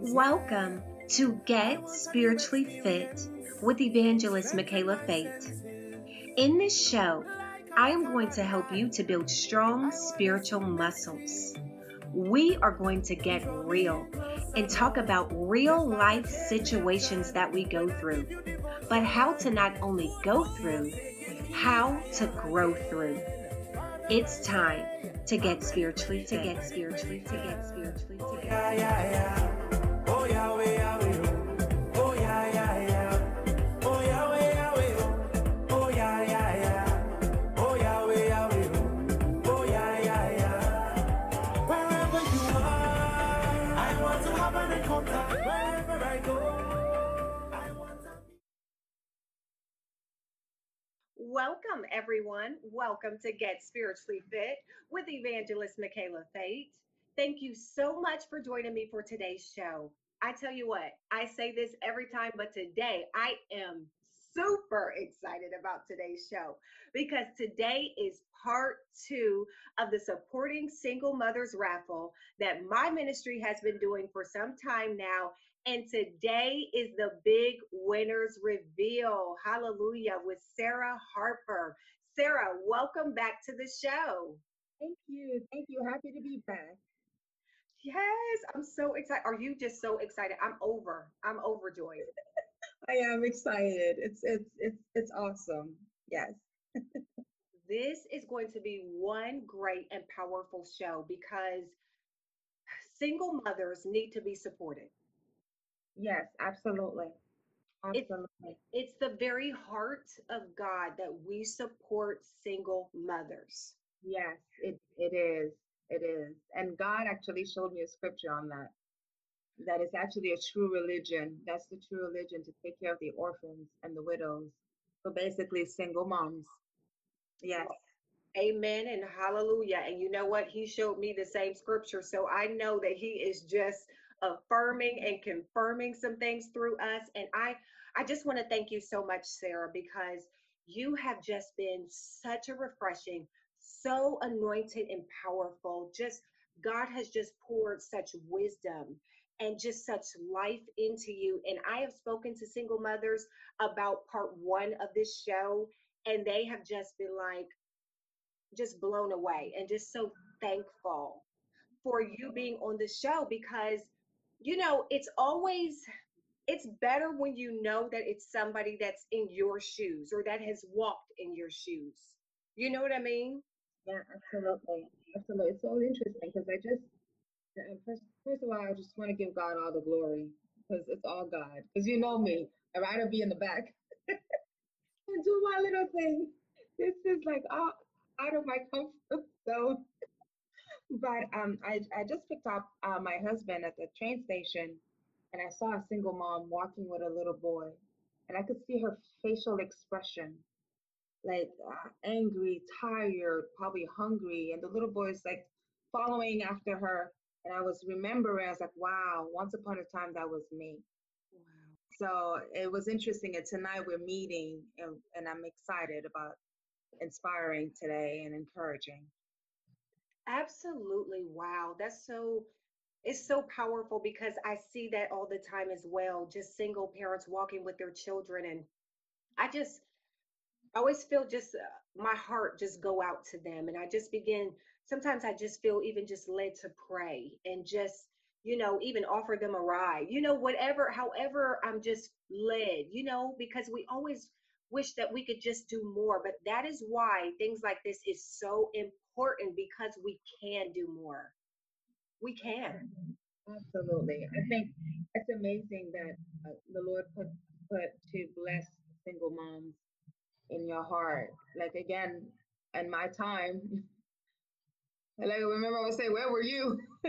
Welcome to Get Spiritually Fit with Evangelist Michaela Fate. In this show, I am going to help you to build strong spiritual muscles. We are going to get real and talk about real life situations that we go through, but how to not only go through, how to grow through. It's time to get spiritually, to get spiritually, to get spiritually, to get. Oh, Welcome, everyone. Welcome to Get Spiritually Fit with Evangelist Michaela Fate. Thank you so much for joining me for today's show. I tell you what, I say this every time, but today I am super excited about today's show because today is part two of the Supporting Single Mothers raffle that my ministry has been doing for some time now. And today is the big winners reveal. Hallelujah with Sarah Harper. Sarah, welcome back to the show. Thank you. Thank you. Happy to be back. Yes, I'm so excited. Are you just so excited? I'm over. I'm overjoyed. I am excited. It's it's it's it's awesome. Yes. This is going to be one great and powerful show because single mothers need to be supported. Yes, absolutely. It's- Absolutely. It's the very heart of God that we support single mothers. Yes, it it is. It is. And God actually showed me a scripture on that. That is actually a true religion. That's the true religion to take care of the orphans and the widows. So basically single moms. Yes. Amen and hallelujah. And you know what? He showed me the same scripture. So I know that he is just affirming and confirming some things through us. And I I just want to thank you so much, Sarah, because you have just been such a refreshing, so anointed and powerful. Just God has just poured such wisdom and just such life into you. And I have spoken to single mothers about part one of this show, and they have just been like, just blown away and just so thankful for you being on the show because you know it's always it's better when you know that it's somebody that's in your shoes or that has walked in your shoes you know what i mean Yeah, absolutely. Absolutely. It's so interesting because I just, uh, first, first of all, I just want to give God all the glory because it's all God. Because you know me, I'd rather be in the back and do my little thing. This is like out, out of my comfort zone. But um, I, I just picked up uh, my husband at the train station and I saw a single mom walking with a little boy. And I could see her facial expression like uh, angry, tired, probably hungry, and the little boy is like following after her. And I was remembering, I was like, wow, once upon a time that was me. wow So it was interesting. And tonight we're meeting, and, and I'm excited about inspiring today and encouraging. Absolutely. Wow. That's so it's so powerful because i see that all the time as well just single parents walking with their children and i just I always feel just uh, my heart just go out to them and i just begin sometimes i just feel even just led to pray and just you know even offer them a ride you know whatever however i'm just led you know because we always wish that we could just do more but that is why things like this is so important because we can do more we can Absolutely. I think it's amazing that uh, the Lord put put to bless single moms in your heart. Like again, in my time, like I remember I would say, "Where were you?"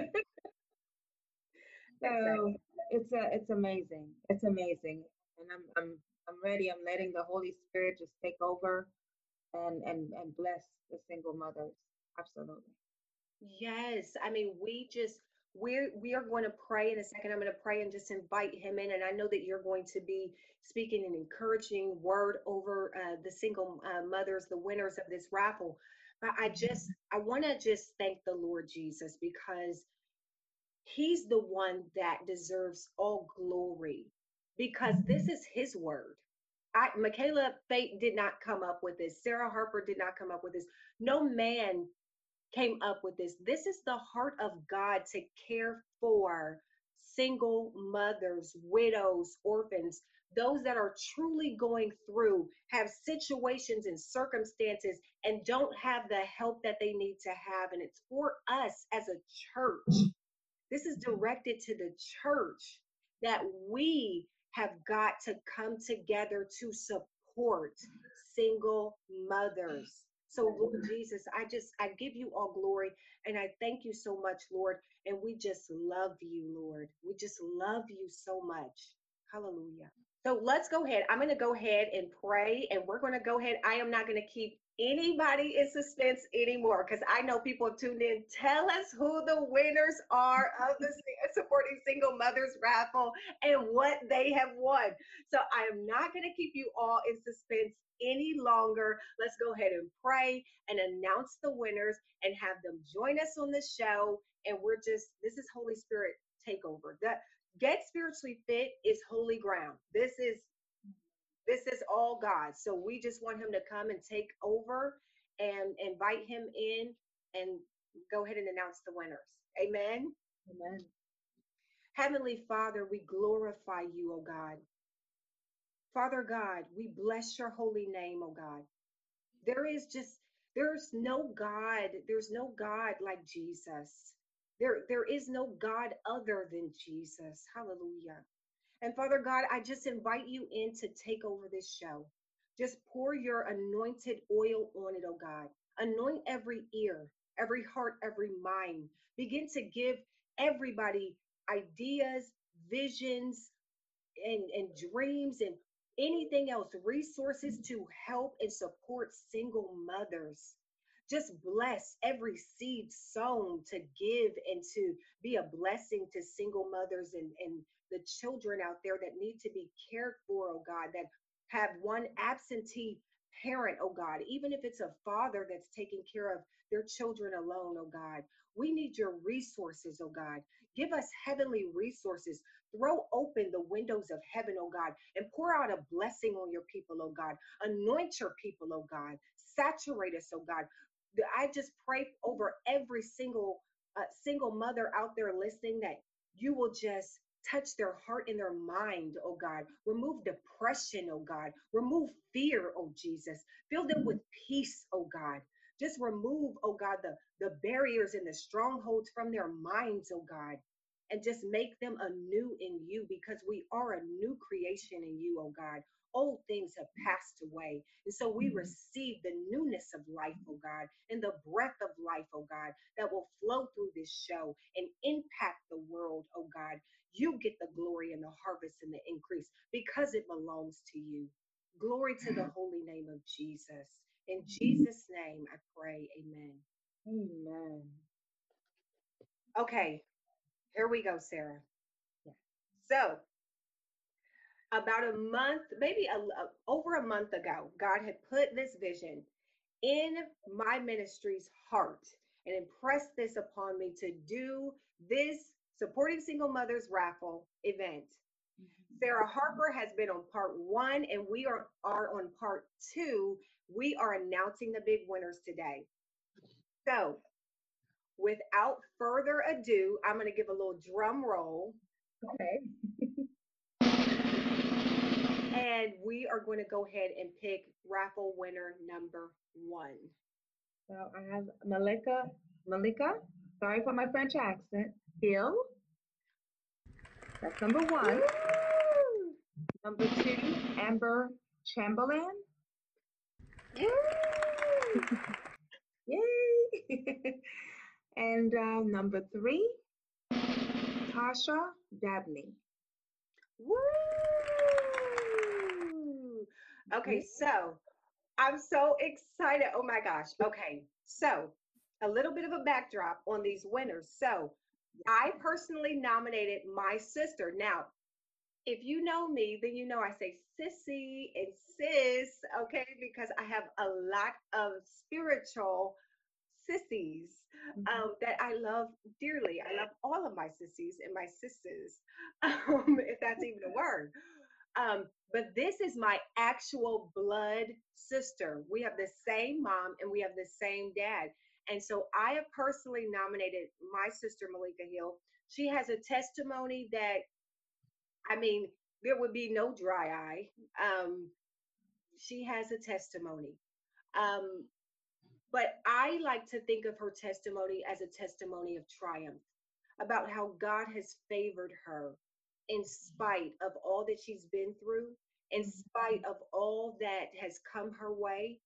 So it's a it's amazing. It's amazing, and I'm I'm I'm ready. I'm letting the Holy Spirit just take over, and and and bless the single mothers. Absolutely. Yes, I mean, we just we're we are going to pray in a second. I'm going to pray and just invite him in, and I know that you're going to be speaking an encouraging word over uh, the single uh, mothers, the winners of this raffle. But I just, I want to just thank the Lord Jesus because He's the one that deserves all glory because this is His word. I, Michaela Fate did not come up with this. Sarah Harper did not come up with this. No man came up with this. This is the heart of God to care for single mothers, widows, orphans, those that are truly going through, have situations and circumstances, and don't have the help that they need to have. And it's for us as a church. This is directed to the church that we have got to come together to support single mothers. So, Lord Jesus, I just, I give you all glory and I thank you so much, Lord. And we just love you, Lord. We just love you so much. Hallelujah. So let's go ahead. I'm going to go ahead and pray and we're going to go ahead. I am not going to keep anybody in suspense anymore because I know people tuned in. Tell us who the winners are of the Supporting Single Mothers raffle and what they have won. So I am not going to keep you all in suspense any longer. Let's go ahead and pray and announce the winners and have them join us on the show. And we're just, this is Holy Spirit takeover. That get spiritually fit is holy ground. This is this is all God. So we just want him to come and take over and invite him in and go ahead and announce the winners. Amen. Amen. Heavenly Father, we glorify you, oh God. Father God, we bless your holy name, oh God. There is just, there's no God, there's no God like Jesus. There, there is no God other than Jesus. Hallelujah. And Father God, I just invite you in to take over this show. Just pour your anointed oil on it, oh God. Anoint every ear, every heart, every mind. Begin to give everybody ideas, visions, and, and dreams and anything else, resources to help and support single mothers. Just bless every seed sown to give and to be a blessing to single mothers and, and the children out there that need to be cared for, oh God, that have one absentee parent, oh God, even if it's a father that's taking care of their children alone, oh God. We need your resources, oh God. Give us heavenly resources. Throw open the windows of heaven, oh God, and pour out a blessing on your people, oh God. Anoint your people, oh God. Saturate us, oh God. I just pray over every single uh, single mother out there listening that you will just touch their heart and their mind, oh God. Remove depression, oh God. Remove fear, oh Jesus. Fill them with peace, oh God. Just remove, oh God, the, the barriers and the strongholds from their minds, oh God. And just make them anew in you because we are a new creation in you, oh God old things have passed away. And so we mm-hmm. receive the newness of life, oh God, and the breath of life, oh God, that will flow through this show and impact the world, oh God. You get the glory and the harvest and the increase because it belongs to you. Glory to the mm-hmm. holy name of Jesus. In mm-hmm. Jesus' name I pray, amen. Amen. Okay, here we go, Sarah. Yeah. So, about a month, maybe a, a- over a month ago, God had put this vision in my ministry's heart and impressed this upon me to do this supporting single mothers raffle event. Mm-hmm. Sarah Harper has been on part one, and we are, are on part two. We are announcing the big winners today. So, without further ado, I'm going to give a little drum roll, Okay. And we are going to go ahead and pick raffle winner number one. So I have Malika, Malika, sorry for my French accent, Hill. That's number one. Woo! Number two, Amber Chamberlain. Woo! Yay! and uh, number three, Tasha Dabney. Woo! Okay, so I'm so excited. Oh my gosh. Okay, so a little bit of a backdrop on these winners. So I personally nominated my sister. Now, if you know me, then you know I say sissy and sis, okay, because I have a lot of spiritual sissies Mhm. um, that I love dearly. I love all of my sissies and my sisters, um, if that's even a word. Um, but this is my actual blood sister. We have the same mom and we have the same dad. And so I have personally nominated my sister, Malika Hill. She has a testimony that, I mean, there would be no dry eye. Um, she has a testimony. Um, but I like to think of her testimony as a testimony of triumph about how God has favored her in spite of all that she's been through, in mm-hmm. spite of all that has come her way,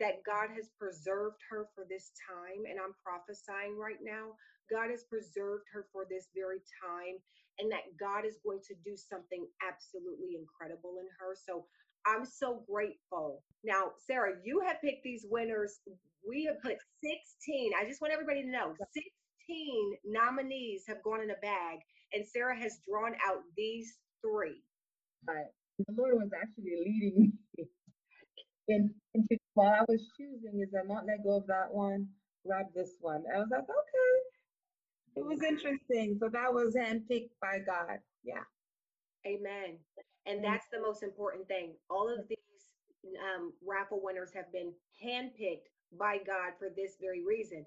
that God has preserved her for this time. And I'm prophesying right now, God has preserved her for this very time, and that God is going to do something absolutely incredible in her. So I'm so grateful. Now, Sarah, you have picked these winners. We have put 16. I just want everybody to know 16 nominees have gone in a bag, and Sarah has drawn out these three. Right. The Lord was actually leading me And, into while I was choosing, is I not let go of that one, grab this one. I was like, okay. It was interesting. So that was handpicked by God. Yeah. Amen. And that's the most important thing. All of these um, raffle winners have been handpicked by God for this very reason.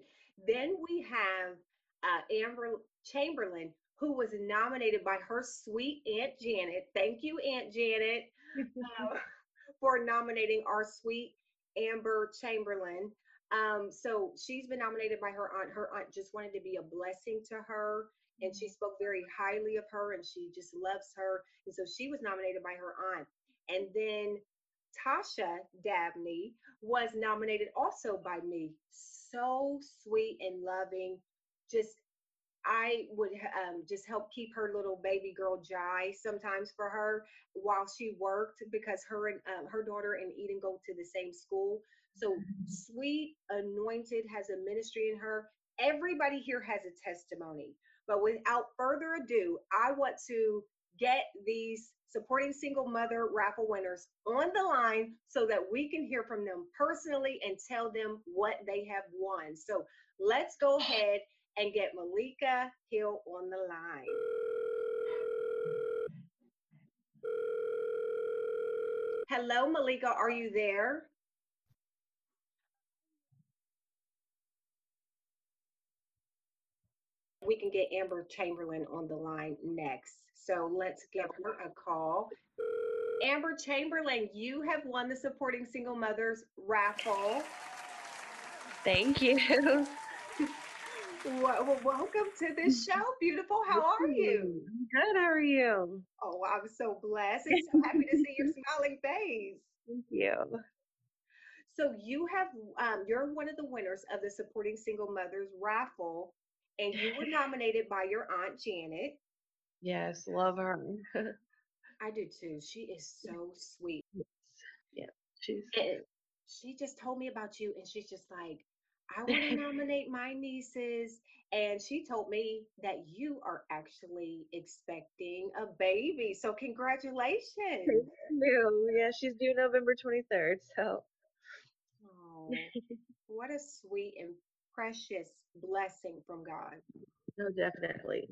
Then we have uh, Amber Chamberlain, who was nominated by her sweet Aunt Janet. Thank you, Aunt Janet, uh, for nominating our sweet Amber Chamberlain. Um, so she's been nominated by her aunt. Her aunt just wanted to be a blessing to her, and she spoke very highly of her, and she just loves her. And so she was nominated by her aunt. And then Tasha Dabney was nominated also by me. So sweet and loving. Just I would um, just help keep her little baby girl Jai sometimes for her while she worked because her and um, her daughter and Eden go to the same school. So sweet, anointed, has a ministry in her. Everybody here has a testimony. But without further ado, I want to get these supporting single mother raffle winners on the line so that we can hear from them personally and tell them what they have won. So let's go ahead and get Malika Hill on the line. Hello, Malika, are you there? We can get Amber Chamberlain on the line next. So let's give her a call. Amber Chamberlain, you have won the Supporting Single Mothers raffle. Thank you. Well, welcome to this show, beautiful. How are you? Good. How are you? Oh, I'm so blessed and so happy to see your smiling face. Thank you. So you have um, you're one of the winners of the Supporting Single Mothers raffle, and you were nominated by your aunt Janet. Yes, love her. I do too. She is so sweet. Yeah, She's And she just told me about you, and she's just like, I want to nominate my nieces. And she told me that you are actually expecting a baby. So congratulations. Yeah, she's due November 23rd. So Oh, what a sweet and precious blessing from God. no, definitely.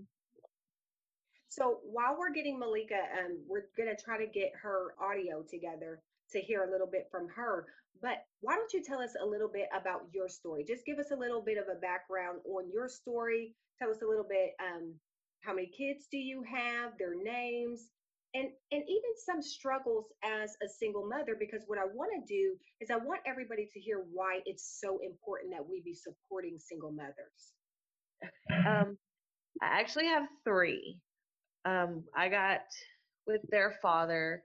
So while we're getting Malika, um, we're gonna try to get her audio together to hear a little bit from her. But why don't you tell us a little bit about your story? Just give us a little bit of a background on your story. Tell us a little bit um, how many kids do you have, their names, and and even some struggles as a single mother. Because what I want to do is I want everybody to hear why it's so important that we be supporting single mothers. Um, I actually have three. Um, I got with their father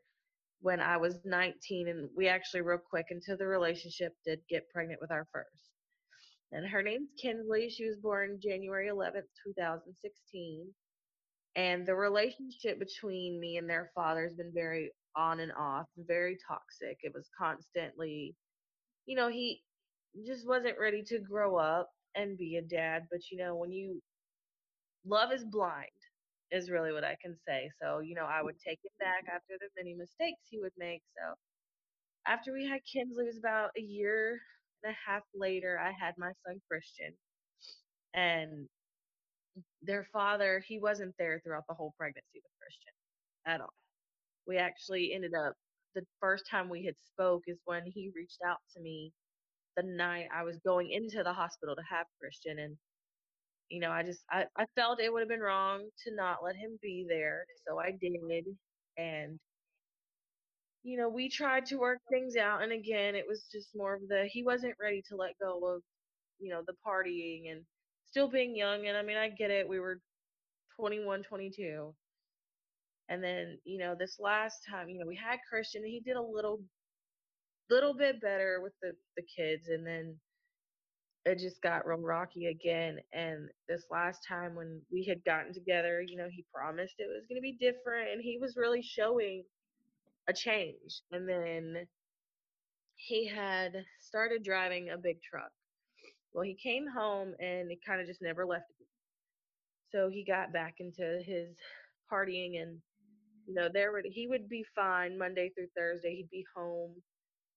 when I was 19, and we actually, real quick into the relationship, did get pregnant with our first. And her name's Kinsley. She was born January 11th, 2016. And the relationship between me and their father has been very on and off, very toxic. It was constantly, you know, he just wasn't ready to grow up and be a dad. But, you know, when you love is blind, is really what I can say. So, you know, I would mm-hmm. take him back after the many mistakes he would make. So, after we had Kinsley, it was about a year and a half later, I had my son Christian. And their father, he wasn't there throughout the whole pregnancy with Christian at all. We actually ended up the first time we had spoke is when he reached out to me the night I was going into the hospital to have Christian and you know, I just I, I felt it would have been wrong to not let him be there. So I did and you know, we tried to work things out and again it was just more of the he wasn't ready to let go of, you know, the partying and still being young and I mean I get it, we were 21, 22. And then, you know, this last time, you know, we had Christian and he did a little little bit better with the the kids and then it just got real rocky again and this last time when we had gotten together you know he promised it was going to be different and he was really showing a change and then he had started driving a big truck. Well he came home and it kind of just never left so he got back into his partying and you know there would he would be fine monday through thursday he'd be home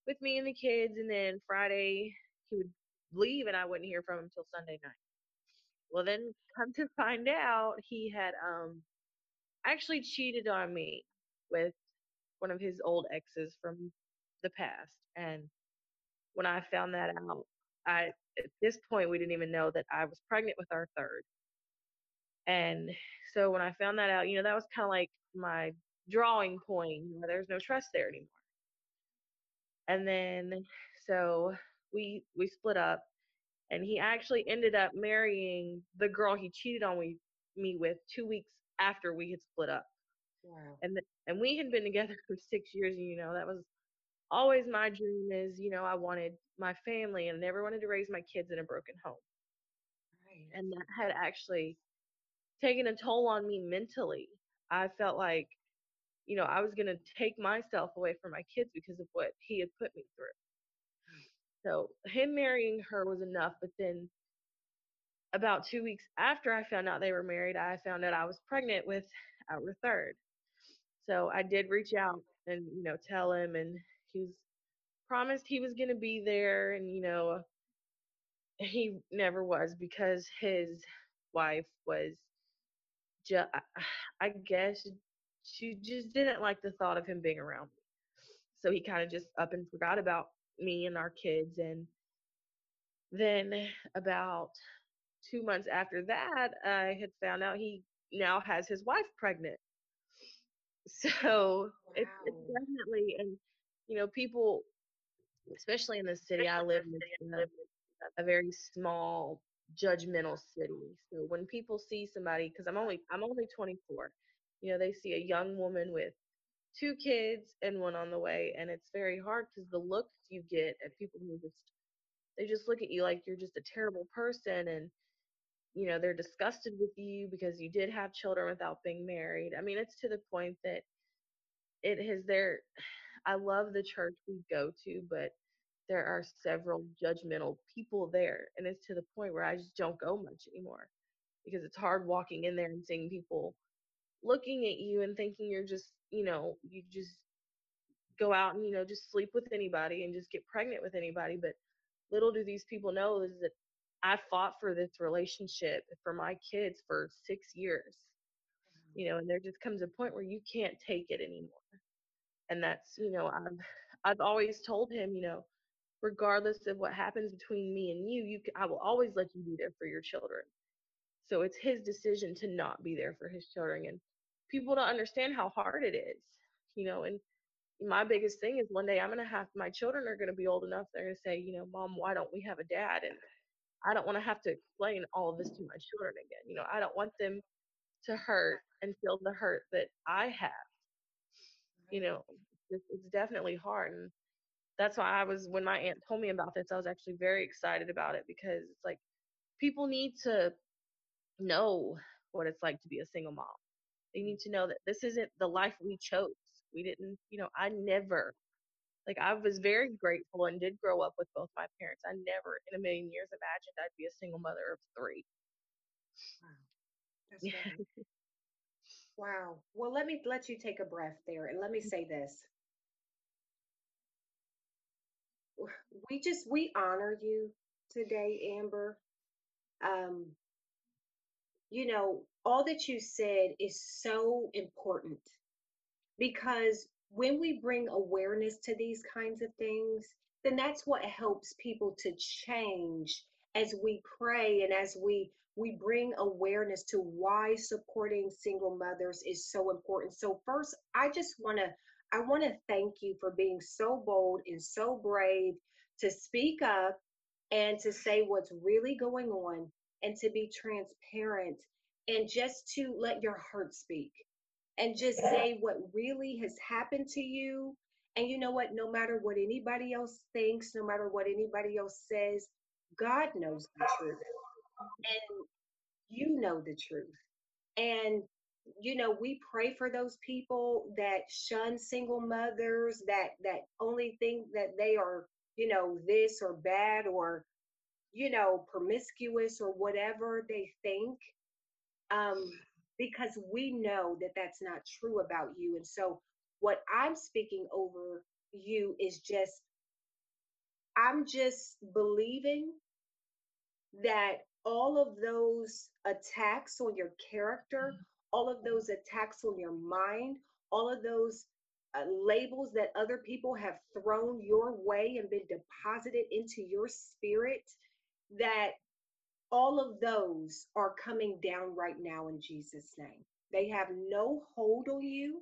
with me and the kids and then friday he would leave and i wouldn't hear from him till sunday night. Well then come to find out he had um actually cheated on me with one of his old exes from the past and when i found that out i at this point we didn't even know that i was pregnant with our third. And so when i found that out you know that was kind of like my drawing point you know, there's no trust there anymore. And then so we we split up and he actually ended up marrying the girl he cheated on we, me with two weeks after we had split up Wow. and th- and we had been together for six years and you know that was always my dream is you know i wanted my family and I never wanted to raise my kids in a broken home Right. and that had actually taken a toll on me mentally i felt like you know i was going to take myself away from my kids because of what he had put me through so him marrying her was enough but then about two weeks after i found out they were married i found out i was pregnant with our third. So i did reach out and you know tell him and he was promised he was to be there and you know he never was because his wife was just i guess she just didn't like the thought of him being around me. So he kind of just up and forgot about me and our kids and then about two months after that i had found out he now has his wife pregnant. So it's, it's definitely and you know people especially in the city i live in a, a very small judgmental city. So when people see somebody because i'm only i'm only 24 you know they see a young woman with two kids and one on the way and it's very hard because the looks you get at people who just they just look at you like you're just a terrible person and you know they're disgusted with you because you did have children without being married. I mean it's to the point that it has there i love the church we go to but there are several judgmental people there and it's to the point where i just don't go much anymore because it's hard walking in there and seeing people looking at you and thinking you're just you know you just go out and you know just sleep with anybody and just get pregnant with anybody but little do these people know is that i fought for this relationship for my kids for six years mm-hmm. you know and there just comes a point where you can't take it anymore. And that's you know i've i've always told him you know regardless of what happens between me and you you i will always let you be there for your children. So it's his decision to not be there for his children and people don't understand how hard it is you know and my biggest thing is one day i'm going to have my children are going to be old enough they're going to say you know mom why don't we have a dad? And i don't want to have to explain all of this to my children again you know i don't want them to hurt and feel the hurt that i have. You know it's, it's definitely hard and that's why i was when my aunt told me about this i was actually very excited about it because it's like people need to know what it's like to be a single mom they need to know that this isn't the life we chose we didn't you know i never like i was very grateful and did grow up with both my parents i never in a million years imagined i'd be a single mother of three That's right. Wow. Well, let me let you take a breath there and let me say this. we just we honor you today, Amber. Um, you know, all that you said is so important because when we bring awareness to these kinds of things, then that's what helps people to change as we pray and as we we bring awareness to why supporting single mothers is so important. So first, I just want to I want to thank you for being so bold and so brave to speak up and to say what's really going on and to be transparent and just to let your heart speak and just say what really has happened to you. And you know what? No matter what anybody else thinks, no matter what anybody else says, God knows the truth. And you know the truth. And you know, we pray for those people that shun single mothers, that that only think that they are, you know, this or bad or you know, promiscuous or whatever they think. Um, because we know that that's not true about you. And so, what I'm speaking over you is just, I'm just believing that all of those attacks on your character, all of those attacks on your mind, all of those uh, labels that other people have thrown your way and been deposited into your spirit, that all of those are coming down right now in Jesus' name. They have no hold on you.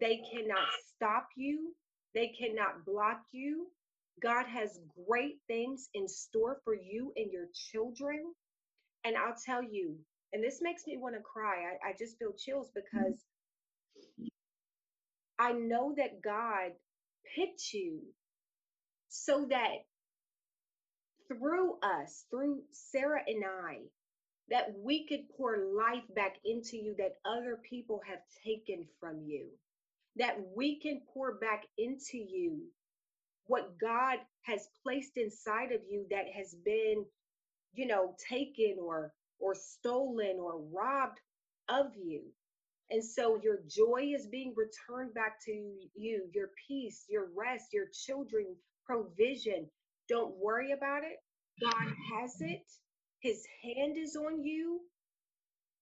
They cannot stop you. They cannot block you. God has great things in store for you and your children. And I'll tell you, and this makes me want to cry. I, I just feel chills because I know that God picked you so that through us, through Sarah and I, that we could pour life back into you that other people have taken from you, that we can pour back into you what God has placed inside of you that has been, you know, taken or or stolen or robbed of you. And so your joy is being returned back to you, your peace, your rest, your children, provision. Don't worry about it. God has it. His hand is on you.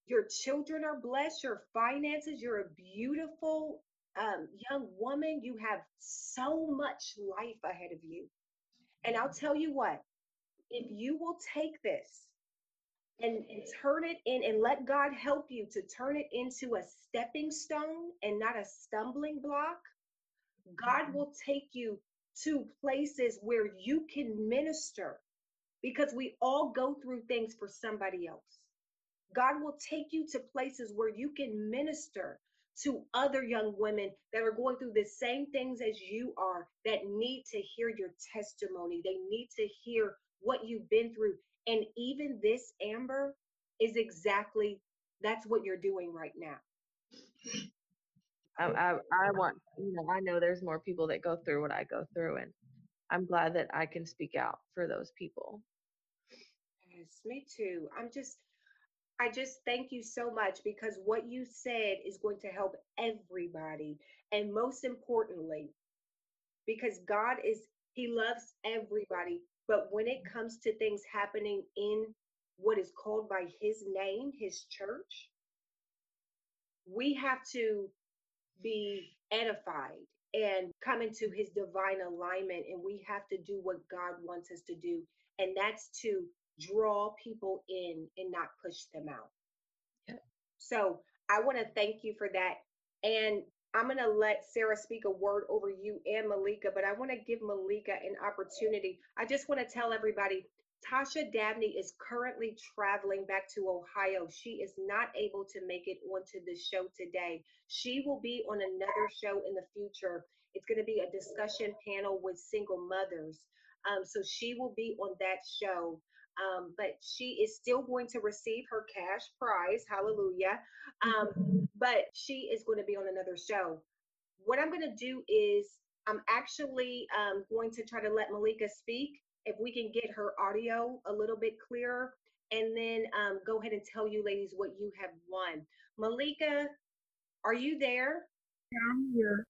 Your children are blessed. Your finances. You're a beautiful um, young woman. You have so much life ahead of you. And I'll tell you what, if you will take this and, and turn it in and let God help you to turn it into a stepping stone and not a stumbling block, God will take you to places where you can minister because we all go through things for somebody else. God will take you to places where you can minister to other young women that are going through the same things as you are that need to hear your testimony. They need to hear what you've been through. And even this, Amber, is exactly that's what you're doing right now. I, I, I want, you know, I know there's more people that go through what I go through, and I'm glad that I can speak out for those people. Yes, me too. I'm just, I just thank you so much because what you said is going to help everybody. And most importantly, because God is, He loves everybody. But when it comes to things happening in what is called by His name, His church, we have to be edified and come into His divine alignment. And we have to do what God wants us to do. And that's to draw people in and not push them out. Yep. So I want to thank you for that. And I'm going to let Sarah speak a word over you and Malika, but I want to give Malika an opportunity. I just want to tell everybody Tasha Dabney is currently traveling back to Ohio. She is not able to make it onto the show today. She will be on another show in the future. It's going to be a discussion panel with single mothers. Um, so she will be on that show. Um, but she is still going to receive her cash prize. Hallelujah. Um, but she is going to be on another show. What I'm going to do is I'm actually um, going to try to let Malika speak if we can get her audio a little bit clearer and then um, go ahead and tell you ladies what you have won. Malika, are you there? I'm here.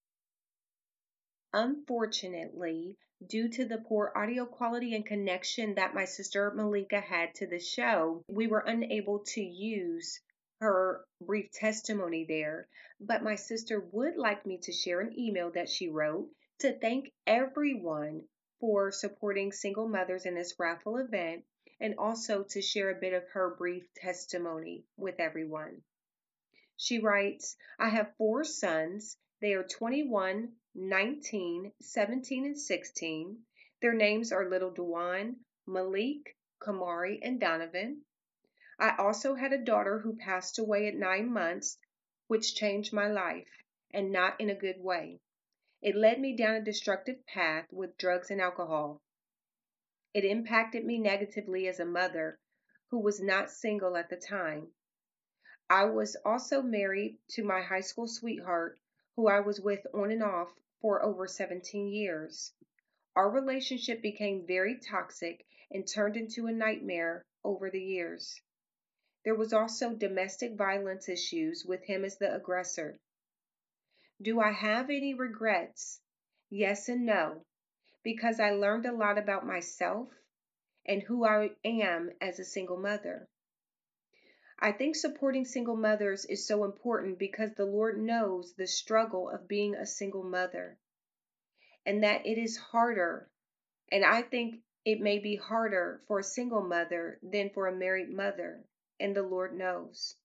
unfortunately, due to the poor audio quality and connection that my sister Malika had to the show, we were unable to use her brief testimony there. But my sister would like me to share an email that she wrote to thank everyone for supporting single mothers in this raffle event and also to share a bit of her brief testimony with everyone. She writes, I have four sons. They are 21, 19, 17, and 16. Their names are Little Dewan, Malik, Kamari, and Donovan. I also had a daughter who passed away at nine months, which changed my life, and not in a good way. It led me down a destructive path with drugs and alcohol. It impacted me negatively as a mother who was not single at the time. I was also married to my high school sweetheart, who I was with on and off for over 17 years. Our relationship became very toxic and turned into a nightmare over the years. There was also domestic violence issues with him as the aggressor. Do I have any regrets? Yes and no, because I learned a lot about myself and who I am as a single mother. I think supporting single mothers is so important because the Lord knows the struggle of being a single mother and that it is harder. And I think it may be harder for a single mother than for a married mother, and the Lord knows.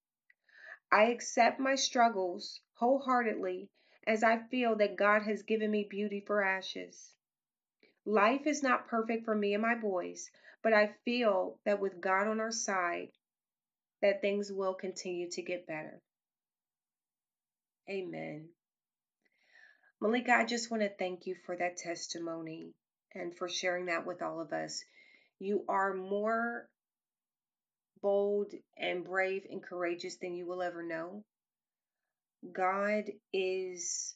I accept my struggles wholeheartedly as I feel that God has given me beauty for ashes. Life is not perfect for me and my boys, but I feel that with God on our side, that things will continue to get better. Amen. Malika, I just want to thank you for that testimony and for sharing that with all of us. You are more bold and brave and courageous than you will ever know. God is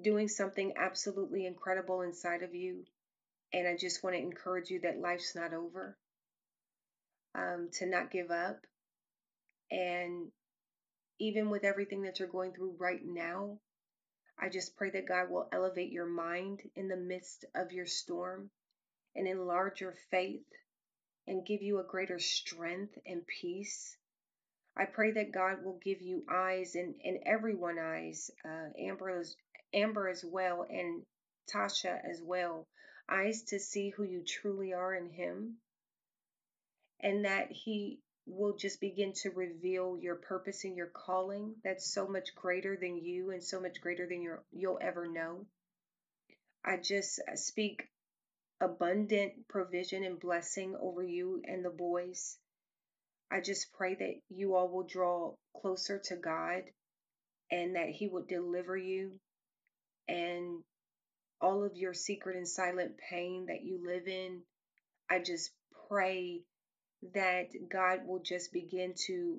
doing something absolutely incredible inside of you. And I just want to encourage you that life's not over, um, to not give up, and even with everything that you're going through right now, I just pray that God will elevate your mind in the midst of your storm and enlarge your faith and give you a greater strength and peace. I pray that God will give you eyes and, and everyone eyes, uh, Amber, as, Amber as well, and Tasha as well, eyes to see who you truly are in Him, and that He will just begin to reveal your purpose and your calling that's so much greater than you and so much greater than your, you'll ever know. I just uh, speak abundant provision and blessing over you and the boys. I just pray that you all will draw closer to God and that He will deliver you and all of your secret and silent pain that you live in. I just pray that God will just begin to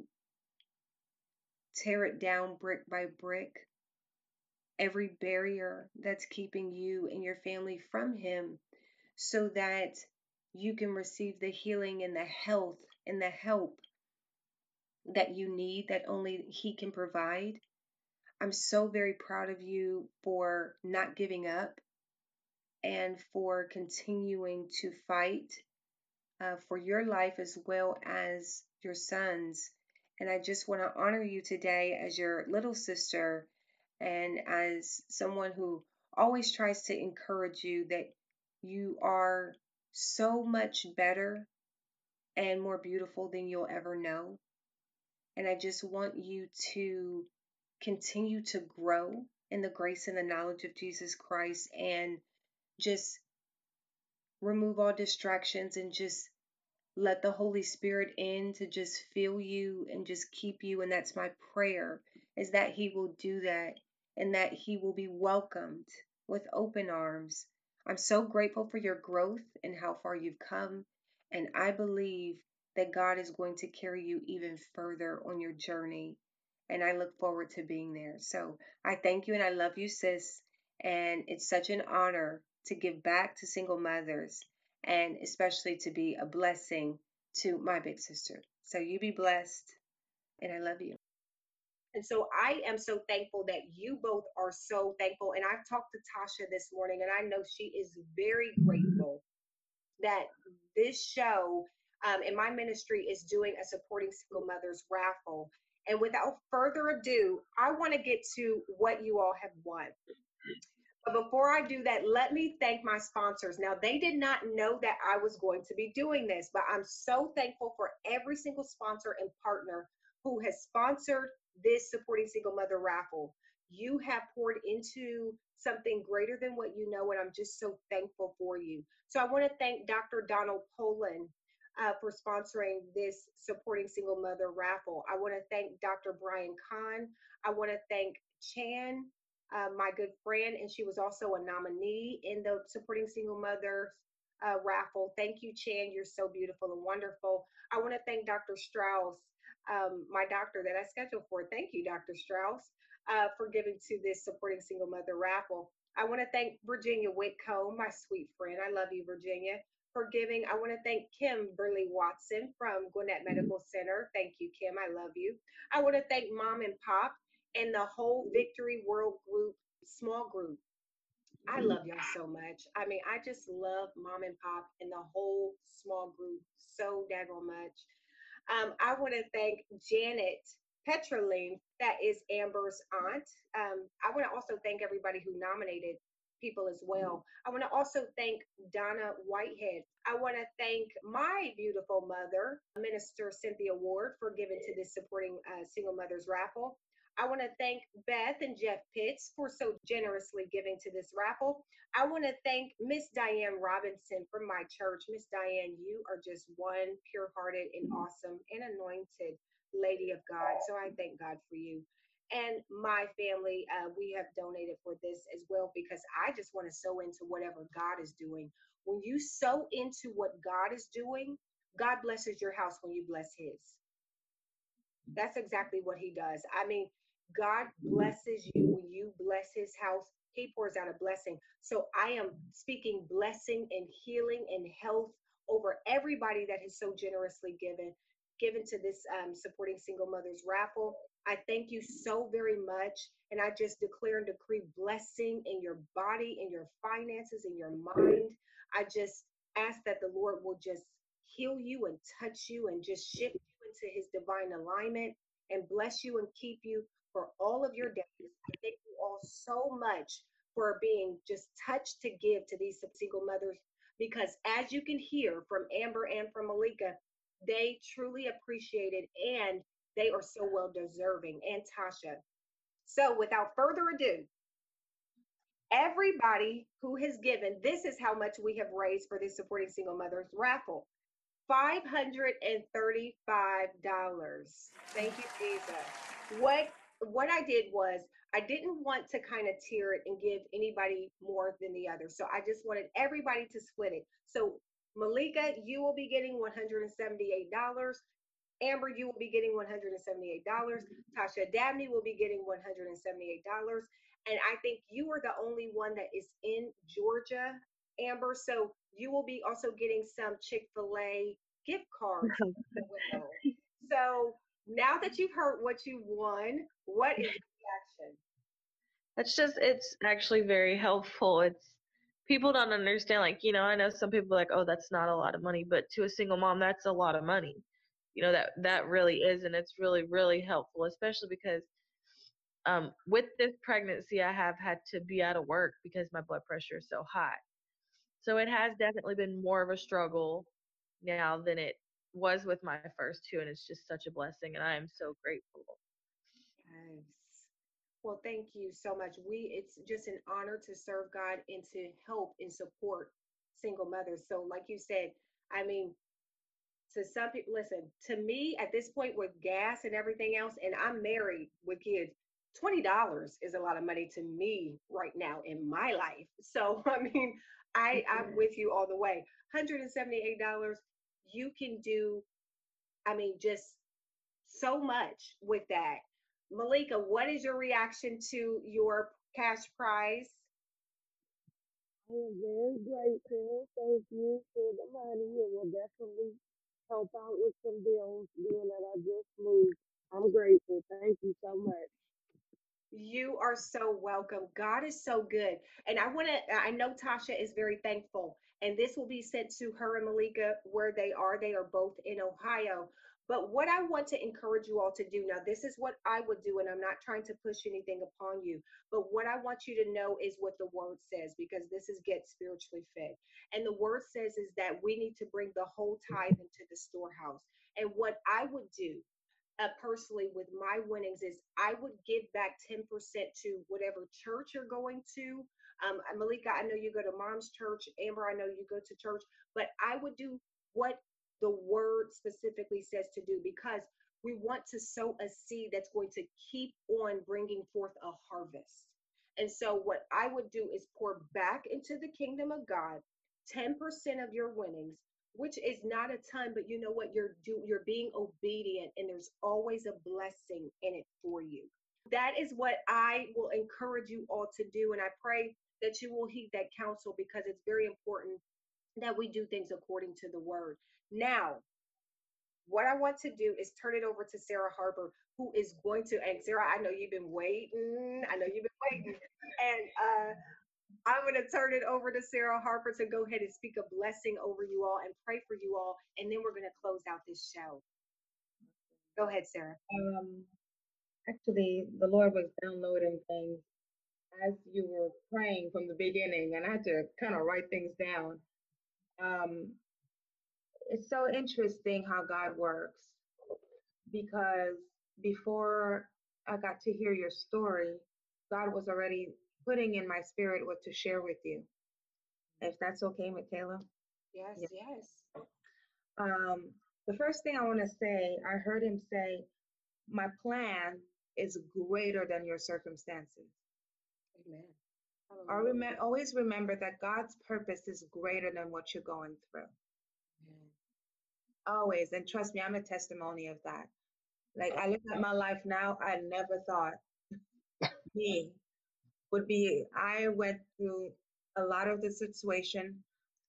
tear it down brick by brick. Every barrier that's keeping you and your family from Him, so that you can receive the healing and the health and the help that you need that only He can provide. I'm so very proud of you for not giving up and for continuing to fight uh, for your life as well as your sons. And I just want to honor you today as your little sister and as someone who always tries to encourage you that you are so much better and more beautiful than you'll ever know. And I just want you to continue to grow in the grace and the knowledge of Jesus Christ and just remove all distractions and just let the Holy Spirit in to just fill you and just keep you. And that's my prayer is that He will do that and that He will be welcomed with open arms. I'm so grateful for your growth and how far you've come. And I believe that God is going to carry you even further on your journey. And I look forward to being there. So I thank you and I love you, sis. And it's such an honor to give back to single mothers and especially to be a blessing to my big sister. So you be blessed, and I love you. And so I am so thankful that you both are so thankful. And I've talked to Tasha this morning, and I know she is very grateful that this show um, in my ministry is doing a supporting single mothers raffle. And without further ado, I want to get to what you all have won. But before I do that, let me thank my sponsors. Now, they did not know that I was going to be doing this, but I'm so thankful for every single sponsor and partner who has sponsored this supporting single mother raffle. You have poured into something greater than what you know, and I'm just so thankful for you. So I want to thank Dr. Donald Poland uh, for sponsoring this supporting single mother raffle. I want to thank Dr. Brian Kahn. I want to thank Chan, uh, my good friend, and she was also a nominee in the supporting single mother uh, raffle. Thank you, Chan. You're so beautiful and wonderful. I want to thank Dr. Strauss, um, my doctor that I scheduled for. Thank you, Dr. Strauss, uh, for giving to this supporting single mother raffle. I want to thank Virginia Whitcomb, my sweet friend. I love you, Virginia for giving. I want to thank Kimberly Watson from Gwinnett Medical Center. Thank you, Kim. I love you. I want to thank Mom and Pop and the whole Victory World Group small group. I love y'all so much. I mean, I just love Mom and Pop and the whole small group so daggone much. Um, I want to thank Janet Petroline, that is Amber's aunt. Um, I want to also thank everybody who nominated people as well. I want to also thank Donna Whitehead. I want to thank my beautiful mother, Minister Cynthia Ward, for giving to this supporting uh, single mothers raffle. I want to thank Beth and Jeff Pitts for so generously giving to this raffle. I want to thank Miss Diane Robinson from my church. Miss Diane, you are just one pure hearted and awesome and anointed lady of God. So I thank God for you and my family, uh, we have donated for this as well because I just want to sow into whatever God is doing. When you sow into what God is doing, God blesses your house when you bless His. That's exactly what He does. I mean, God blesses you when you bless His house. He pours out a blessing. So I am speaking blessing and healing and health over everybody that has so generously given given to this um, supporting single mothers raffle. I thank you so very much. And I just declare and decree blessing in your body, in your finances, in your mind. I just ask that the Lord will just heal you and touch you and just shift you into his divine alignment and bless you and keep you for all of your days. I thank you all so much for being just touched to give to these single mothers because as you can hear from Amber and from Malika, they truly appreciate it and they are so well deserving. And Tasha. So without further ado, everybody who has given, this is how much we have raised for this supporting single mothers raffle. $535. Thank you, Jesus. What what I did was I didn't want to kind of tier it and give anybody more than the other. So I just wanted everybody to split it. So Malika, you will be getting $178. Amber, you will be getting $178. Tasha Dabney will be getting $178. And I think you are the only one that is in Georgia, Amber. So you will be also getting some Chick fil A gift cards. so now that you've heard what you won, what is your reaction? That's just, it's actually very helpful. It's, people don't understand, like, you know, I know some people like, oh, that's not a lot of money, but to a single mom, that's a lot of money you know that that really is and it's really really helpful especially because um, with this pregnancy i have had to be out of work because my blood pressure is so high. So it has definitely been more of a struggle now than it was with my first two and it's just such a blessing and i am so grateful. Yes. Well thank you so much. We it's just an honor to serve god and to help and support single mothers. So like you said i mean to some people listen to me at this point with gas and everything else and i'm married with kids $20 is a lot of money to me right now in my life. So i mean i i'm with you all the way. $178 you can do i mean just so much with that. Malika what is your reaction to your cash prize I am very grateful. Thank you for the money. It will definitely help out with some bills, being that I just moved I'm grateful. Thank you so much. You are so welcome. God is so good. And I want to, I know Tasha is very thankful, and this will be sent to her and Malika where they are. They are both in Ohio. But what I want to encourage you all to do now, this is what I would do, and I'm not trying to push anything upon you. But what I want you to know is what the word says, because this is Get Spiritually Fit. And the word says is that we need to bring the whole tithe into the storehouse. And what I would do uh, personally with my winnings is I would give back 10% to whatever church you're going to. Um, Malika, I know you go to mom's church. Amber, I know you go to church, but I would do what the word specifically says to do because we want to sow a seed that's going to keep on bringing forth a harvest. And so, what I would do is pour back into the kingdom of God 10% of your winnings which is not a ton, but you know what? You're do you're being obedient, and there's always a blessing in it for you. That is what I will encourage you all to do, and I pray that you will heed that counsel because it's very important that we do things according to the word. Now, what I want to do is turn it over to Sarah Harper, who is going to, and Sarah, I know you've been waiting. I know you've been waiting. And uh, I'm going to turn it over to Sarah Harper to go ahead and speak a blessing over you all and pray for you all. And then we're going to close out this show. Go ahead, Sarah. Um, actually, the Lord was downloading things as you were praying from the beginning, and I had to kind of write things down. Um, it's so interesting how God works because before I got to hear your story, God was already putting in my spirit what to share with you. If that's okay, Michaela. Yes, Yeah. yes. Um, the first thing I want to say, I heard him say, My plan is greater than your circumstances. Amen. Hallelujah. remem- always remember that God's purpose is greater than what you're going through. Amen. Always. And trust me, I'm a testimony of that. Like, I look at my life now, I never thought me would be, I went through a lot of the situation.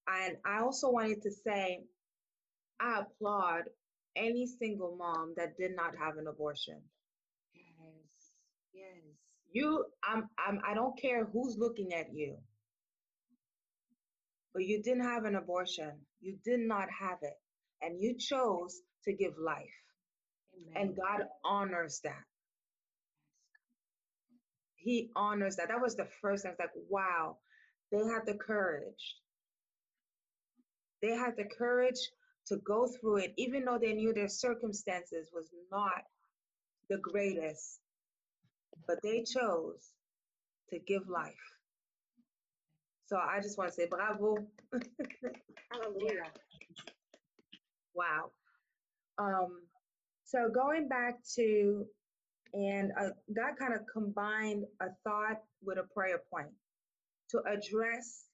And I also wanted to say, I applaud any single mom that did not have an abortion. Yes. Yes. You, I'm, I'm, I don't care who's looking at you, but you didn't have an abortion. You did not have it. And you chose to give life. Amen. And God honors that. He honors that. That was the first. I was like, wow, they had the courage. They had the courage to go through it, even though they knew their circumstances was not the greatest. But they chose to give life. So I just want to say bravo. Hallelujah. Wow. Um, so going back to, and uh, God kind of combined a thought with a prayer point to address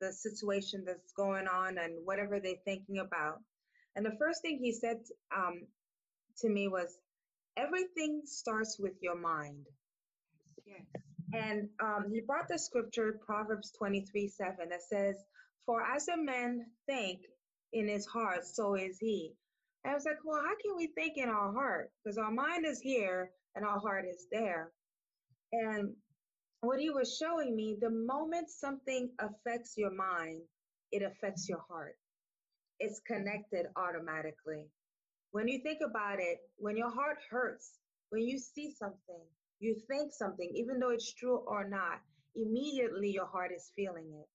the situation that's going on and whatever they're thinking about. And the first thing he said um, to me was, everything starts with your mind. Yes. And um, he brought the scripture, Proverbs 23 7, that says, For as a man think in his heart, so is he. And I was like, Well, how can we think in our heart? Because our mind is here and our heart is there. And what he was showing me, the moment something affects your mind, it affects your heart. It's connected automatically. When you think about it, when your heart hurts, when you see something, you think something, even though it's true or not, immediately your heart is feeling it.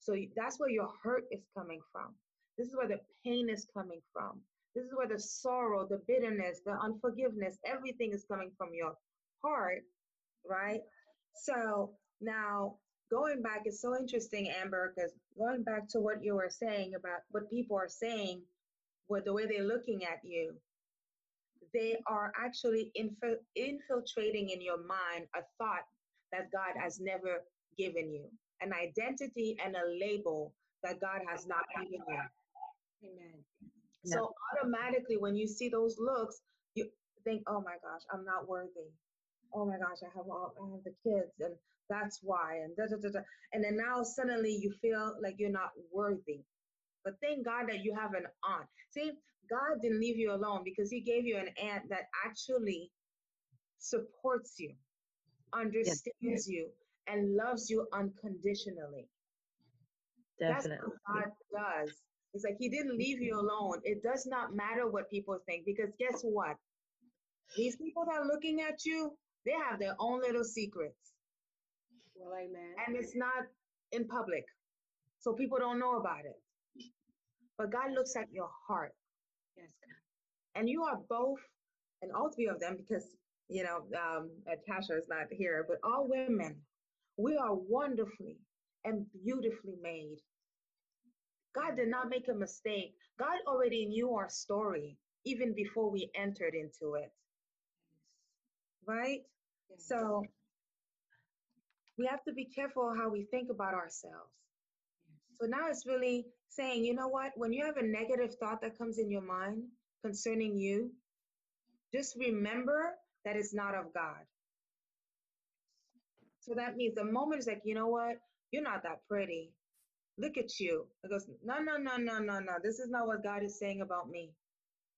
So that's where your hurt is coming from. This is where the pain is coming from. This is where the sorrow, the bitterness, the unforgiveness, everything is coming from your heart, right? So now going back is so interesting, Amber, because going back to what you were saying about what people are saying, with the way they're looking at you, they are actually infi- infiltrating in your mind a thought that God has never given you, an identity and a label that God has not given you. Amen. So automatically, when you see those looks, you think, "Oh my gosh, I'm not worthy. Oh my gosh, I have all, I have the kids, and that's why." And da da da da. And then now suddenly you feel like you're not worthy. But thank God that you have an aunt. See, God didn't leave you alone because He gave you an aunt that actually supports you, understands you, and loves you unconditionally. Definitely. That's what God does. It's like He didn't leave you alone. It does not matter what people think because guess what? These people that are looking at you, they have their own little secrets. Well, amen. And it's not in public. So people don't know about it. But God looks at your heart. Yes, And you are both, and all three of them, because, you know, um, Tasha is not here, but all women, we are wonderfully and beautifully made. God did not make a mistake. God already knew our story even before we entered into it, right? Yes. So we have to be careful how we think about ourselves. So now it's really saying, you know what? When you have a negative thought that comes in your mind concerning you, just remember that it's not of God. So that means the moment is like, you know what? You're not that pretty. Look at you. It goes, no, no, no, no, no, no. This is not what God is saying about me.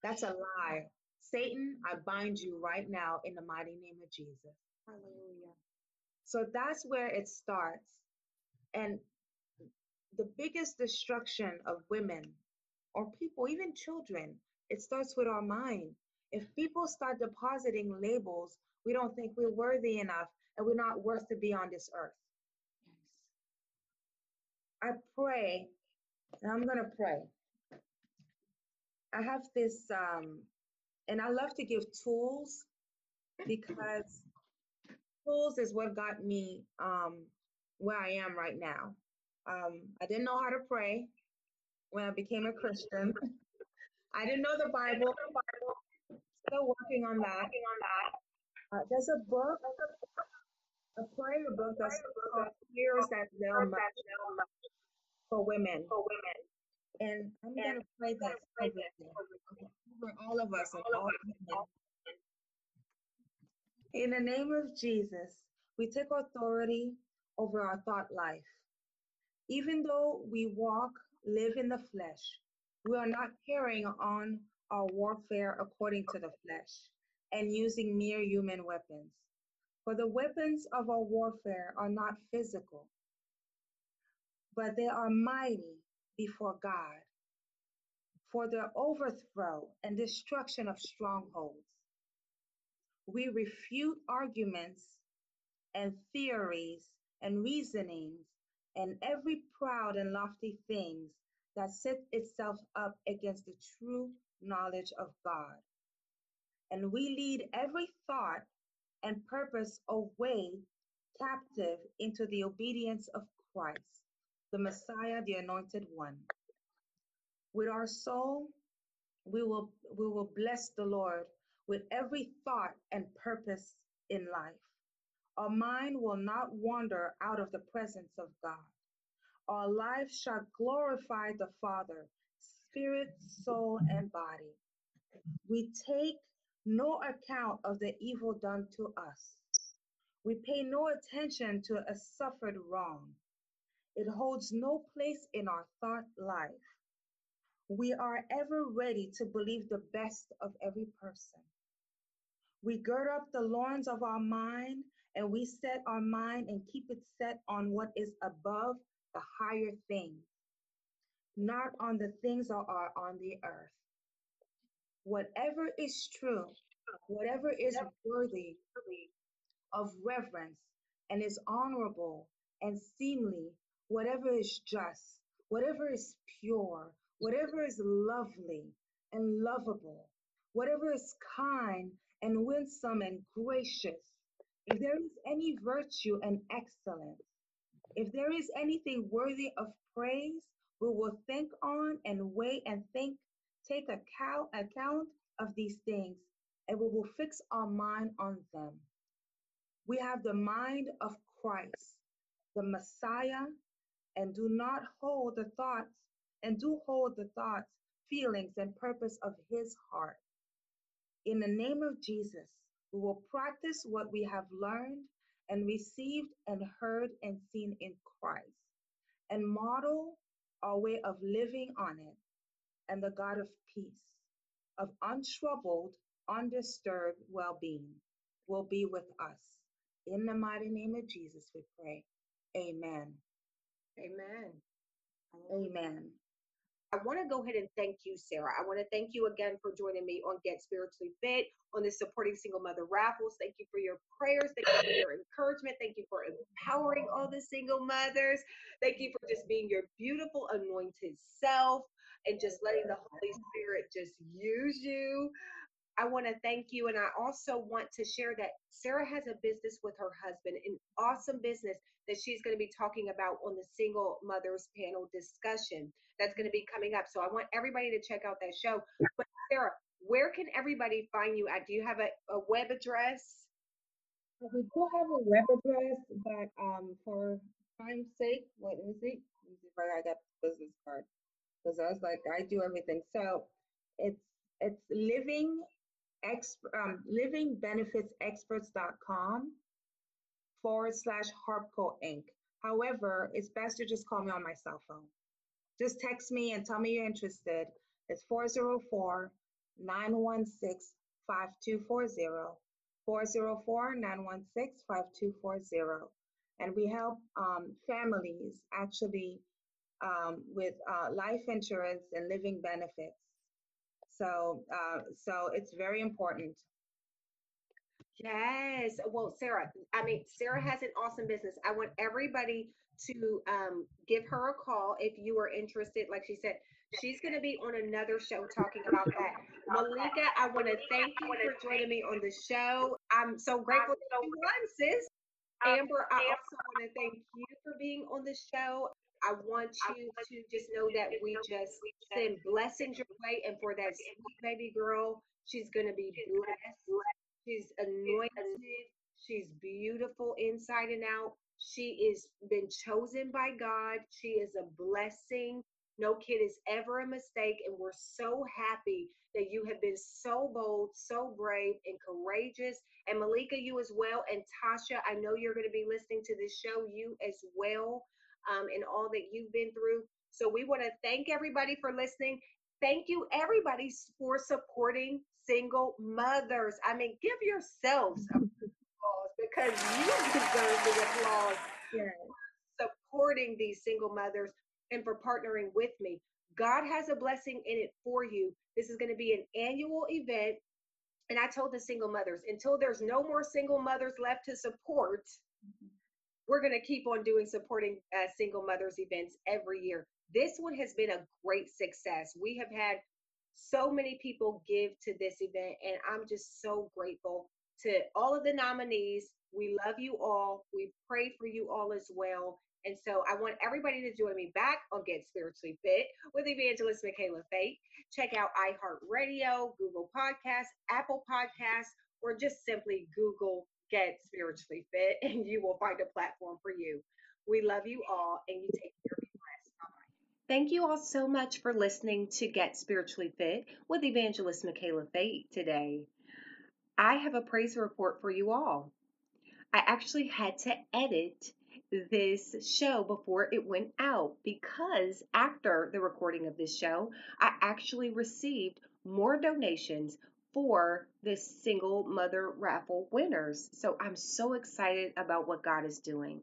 That's a lie. Satan, I bind you right now in the mighty name of Jesus. Hallelujah. So that's where it starts. And the biggest destruction of women or people, even children, it starts with our mind. If people start depositing labels, we don't think we're worthy enough and we're not worth to be on this earth. I pray, and I'm going to pray. I have this, um, and I love to give tools because tools is what got me um, where I am right now. Um, I didn't know how to pray when I became a Christian. I didn't know the Bible. Still working on that. Uh, there's a book, a prayer book that's called Prayers That Avail Much for Women. For women. And I'm going to pray that over all of us and all women. In the name of Jesus, we take authority over our thought life. Even though we walk, live in the flesh, we are not carrying on our warfare according to the flesh and using mere human weapons. For the weapons of our warfare are not physical, but they are mighty before God for the overthrow and destruction of strongholds. We refute arguments and theories and reasonings and every proud and lofty things that set itself up against the true knowledge of God. And we lead every thought and purpose away captive into the obedience of Christ, the Messiah, the anointed one. With our soul, we will, we will bless the Lord with every thought and purpose in life. Our mind will not wander out of the presence of God. Our life shall glorify the Father, spirit, soul, and body. We take no account of the evil done to us. We pay no attention to a suffered wrong. It holds no place in our thought life. We are ever ready to believe the best of every person. We gird up the loins of our mind and we set our mind and keep it set on what is above the higher things, not on the things that are on the earth. Whatever is true, whatever is worthy of reverence and is honorable and seemly, whatever is just, whatever is pure, whatever is lovely and lovable, whatever is kind and winsome and gracious, if there is any virtue and excellence, if there is anything worthy of praise, we will think on and weigh and think, take account, account of these things, and we will fix our mind on them. We have the mind of Christ, the Messiah, and do not hold the thoughts, and do hold the thoughts, feelings, and purpose of his heart. In the name of Jesus, we will practice what we have learned and received and heard and seen in Christ, and model our way of living on it, and the God of peace, of untroubled, undisturbed well being, will be with us. In the mighty name of Jesus, we pray. Amen. Amen. Amen. I want to go ahead and thank you, Sarah. I want to thank you again for joining me on Get Spiritually Fit on the Supporting Single Mother raffles. Thank you for your prayers. Thank you for your encouragement. Thank you for empowering all the single mothers. Thank you for just being your beautiful, anointed self and just letting the Holy Spirit just use you. I want to thank you. And I also want to share that Sarah has a business with her husband, an awesome business that she's going to be talking about on the single mothers panel discussion that's going to be coming up. So I want everybody to check out that show. But Sarah, where can everybody find you at? Do you have a, a web address? We do have a web address, but um, for time's sake, what is it? Let me see if I got the business card because I was like, I do everything. So it's it's living ex um, livingbenefitsexperts.com forward slash Harpco Inc. However, it's best to just call me on my cell phone. Just text me and tell me you're interested. It's 404 916 5240. 404 916 5240. And we help um, families actually um, with uh, life insurance and living benefits. So, uh, so it's very important. Yes. Well, Sarah, I mean, Sarah has an awesome business. I want everybody to um, give her a call if you are interested. Like she said, she's going to be on another show talking about that. Malika, I want to thank you for joining me on the show. I'm so grateful that you won, sis. Amber, I also want to thank you for being on the show. I want you to just know that we just send blessings your way, and for that sweet baby girl, she's going to be blessed. She's anointed. She's beautiful inside and out. She is been chosen by God. She is a blessing. No kid is ever a mistake, and we're so happy that you have been so bold, so brave, and courageous. And Malika, you as well, and Tasha, I know you're going to be listening to this show. You as well, um, and all that you've been through. So we want to thank everybody for listening. Thank you, everybody, for supporting single mothers. I mean, give yourselves a applause because you deserve the applause Yes. supporting these single mothers and for partnering with me. God has a blessing in it for you. This is going to be an annual event. And I told the single mothers until there's no more single mothers left to support, we're going to keep on doing supporting uh, single mothers events every year. This one has been a great success. We have had so many people give to this event, and I'm just so grateful to all of the nominees. We love you all. We pray for you all as well. And so I want everybody to join me back on Get Spiritually Fit with Evangelist Michaela Fate. Check out iHeartRadio, Google Podcasts, Apple Podcasts, or just simply Google Get Spiritually Fit, and you will find a platform for you. We love you all, and you take care. Thank you all so much for listening to Get Spiritually Fit with Evangelist Michaela Fate today. I have a praise report for you all. I actually had to edit this show before it went out because after the recording of this show, I actually received more donations for this single mother raffle winners. So I'm so excited about what God is doing.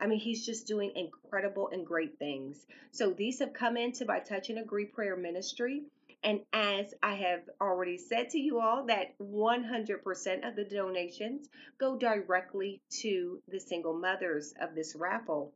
I mean, He's just doing incredible and great things. So these have come into by Touch and Agree Prayer Ministry. And as I have already said to you all, that 100% of the donations go directly to the single mothers of this raffle.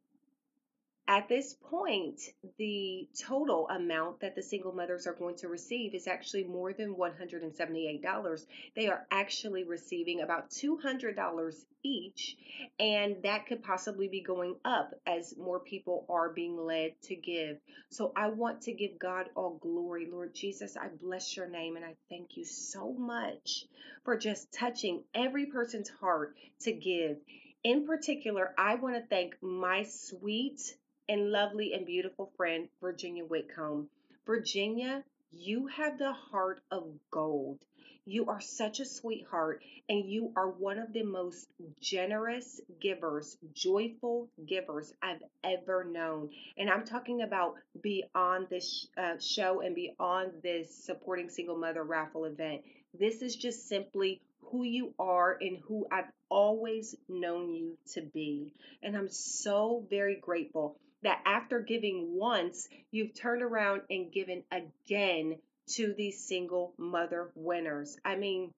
At this point, the total amount that the single mothers are going to receive is actually more than $178. They are actually receiving about $200 each, and that could possibly be going up as more people are being led to give. So I want to give God all glory. Lord Jesus, I bless your name and I thank you so much for just touching every person's heart to give. In particular, I want to thank my sweet and lovely and beautiful friend, Virginia Whitcomb. Virginia, you have the heart of gold. You are such a sweetheart, and you are one of the most generous givers, joyful givers I've ever known. And I'm talking about beyond this uh, show and beyond this supporting single mother raffle event. This is just simply who you are and who I've always known you to be. And I'm so very grateful that after giving once, you've turned around and given again to these single mother winners. I mean,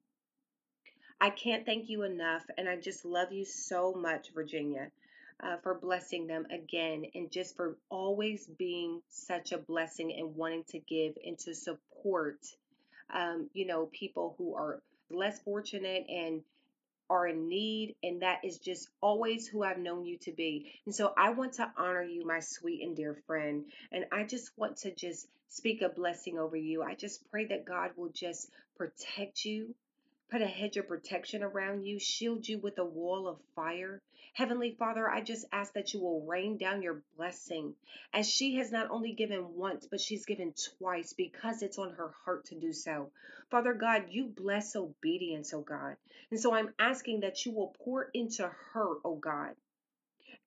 I can't thank you enough, and I just love you so much, Virginia, uh, for blessing them again and just for always being such a blessing and wanting to give and to support, um, you know, people who are less fortunate and are in need, and that is just always who I've known you to be. And so I want to honor you, my sweet and dear friend, and I just want to just speak a blessing over you. I just pray that God will just protect you, put a hedge of protection around you, shield you with a wall of fire. Heavenly Father, I just ask that you will rain down your blessing as she has not only given once, but she's given twice because it's on her heart to do so. Father God, you bless obedience, oh God. And so I'm asking that you will pour into her, oh God,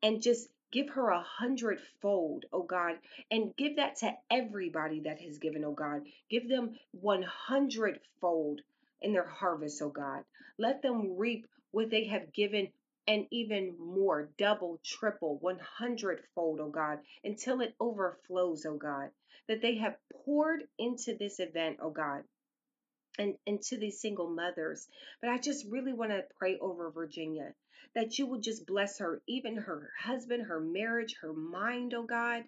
and just give her a hundredfold, oh God, and give that to everybody that has given, oh God. Give them one hundredfold in their harvest, oh God. Let them reap what they have given and even more, double, triple, one hundredfold, oh God, until it overflows, oh God, that they have poured into this event, oh God and, and to these single mothers. But I just really want to pray over Virginia that you would just bless her, even her husband, her marriage, her mind, oh God,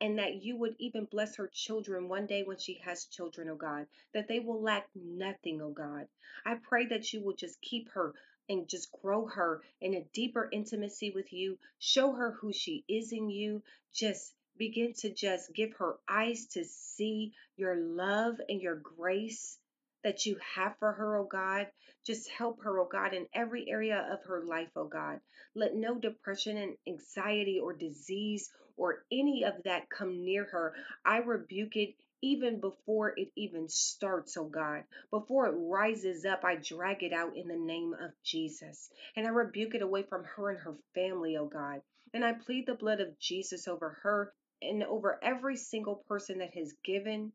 and that you would even bless her children one day when she has children, oh God, that they will lack nothing, oh God. I pray that you will just keep her and just grow her in a deeper intimacy with you, show her who she is in you, just begin to just give her eyes to see your love and your grace that you have for her, oh God. Just help her, oh God, in every area of her life, oh God. Let no depression and anxiety or disease or any of that come near her. I rebuke it even before it even starts, oh God. Before it rises up, I drag it out in the name of Jesus. And I rebuke it away from her and her family, oh God. And I plead the blood of Jesus over her and over every single person that has given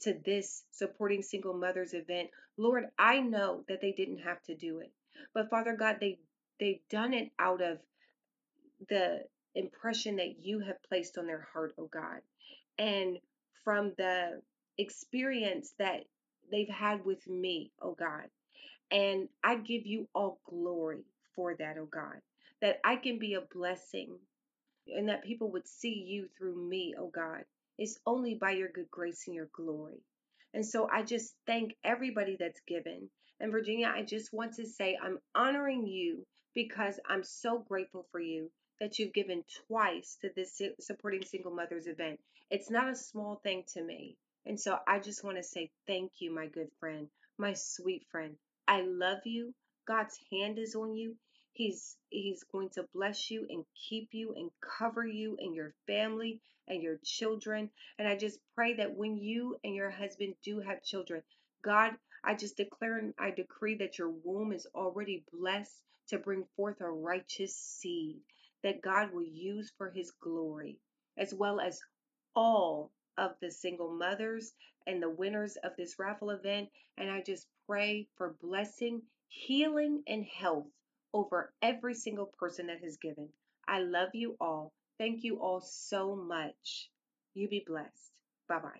to this supporting single mothers event. Lord, I know that they didn't have to do it. But Father God, they they've done it out of the impression that you have placed on their heart, oh God. And from the experience that they've had with me, oh God. And I give you all glory for that, oh God. That I can be a blessing and that people would see you through me, oh God. It's only by your good grace and your glory. And so I just thank everybody that's given. And Virginia, I just want to say I'm honoring you because I'm so grateful for you that you've given twice to this supporting single mothers event. It's not a small thing to me. And so I just want to say thank you, my good friend, my sweet friend. I love you. God's hand is on you. He's he's going to bless you and keep you and cover you and your family and your children. And I just pray that when you and your husband do have children, God, I just declare and I decree that your womb is already blessed to bring forth a righteous seed that God will use for his glory, as well as all of the single mothers and the winners of this raffle event. And I just pray for blessing, healing, and health over every single person that has given. I love you all. Thank you all so much. You be blessed. Bye bye.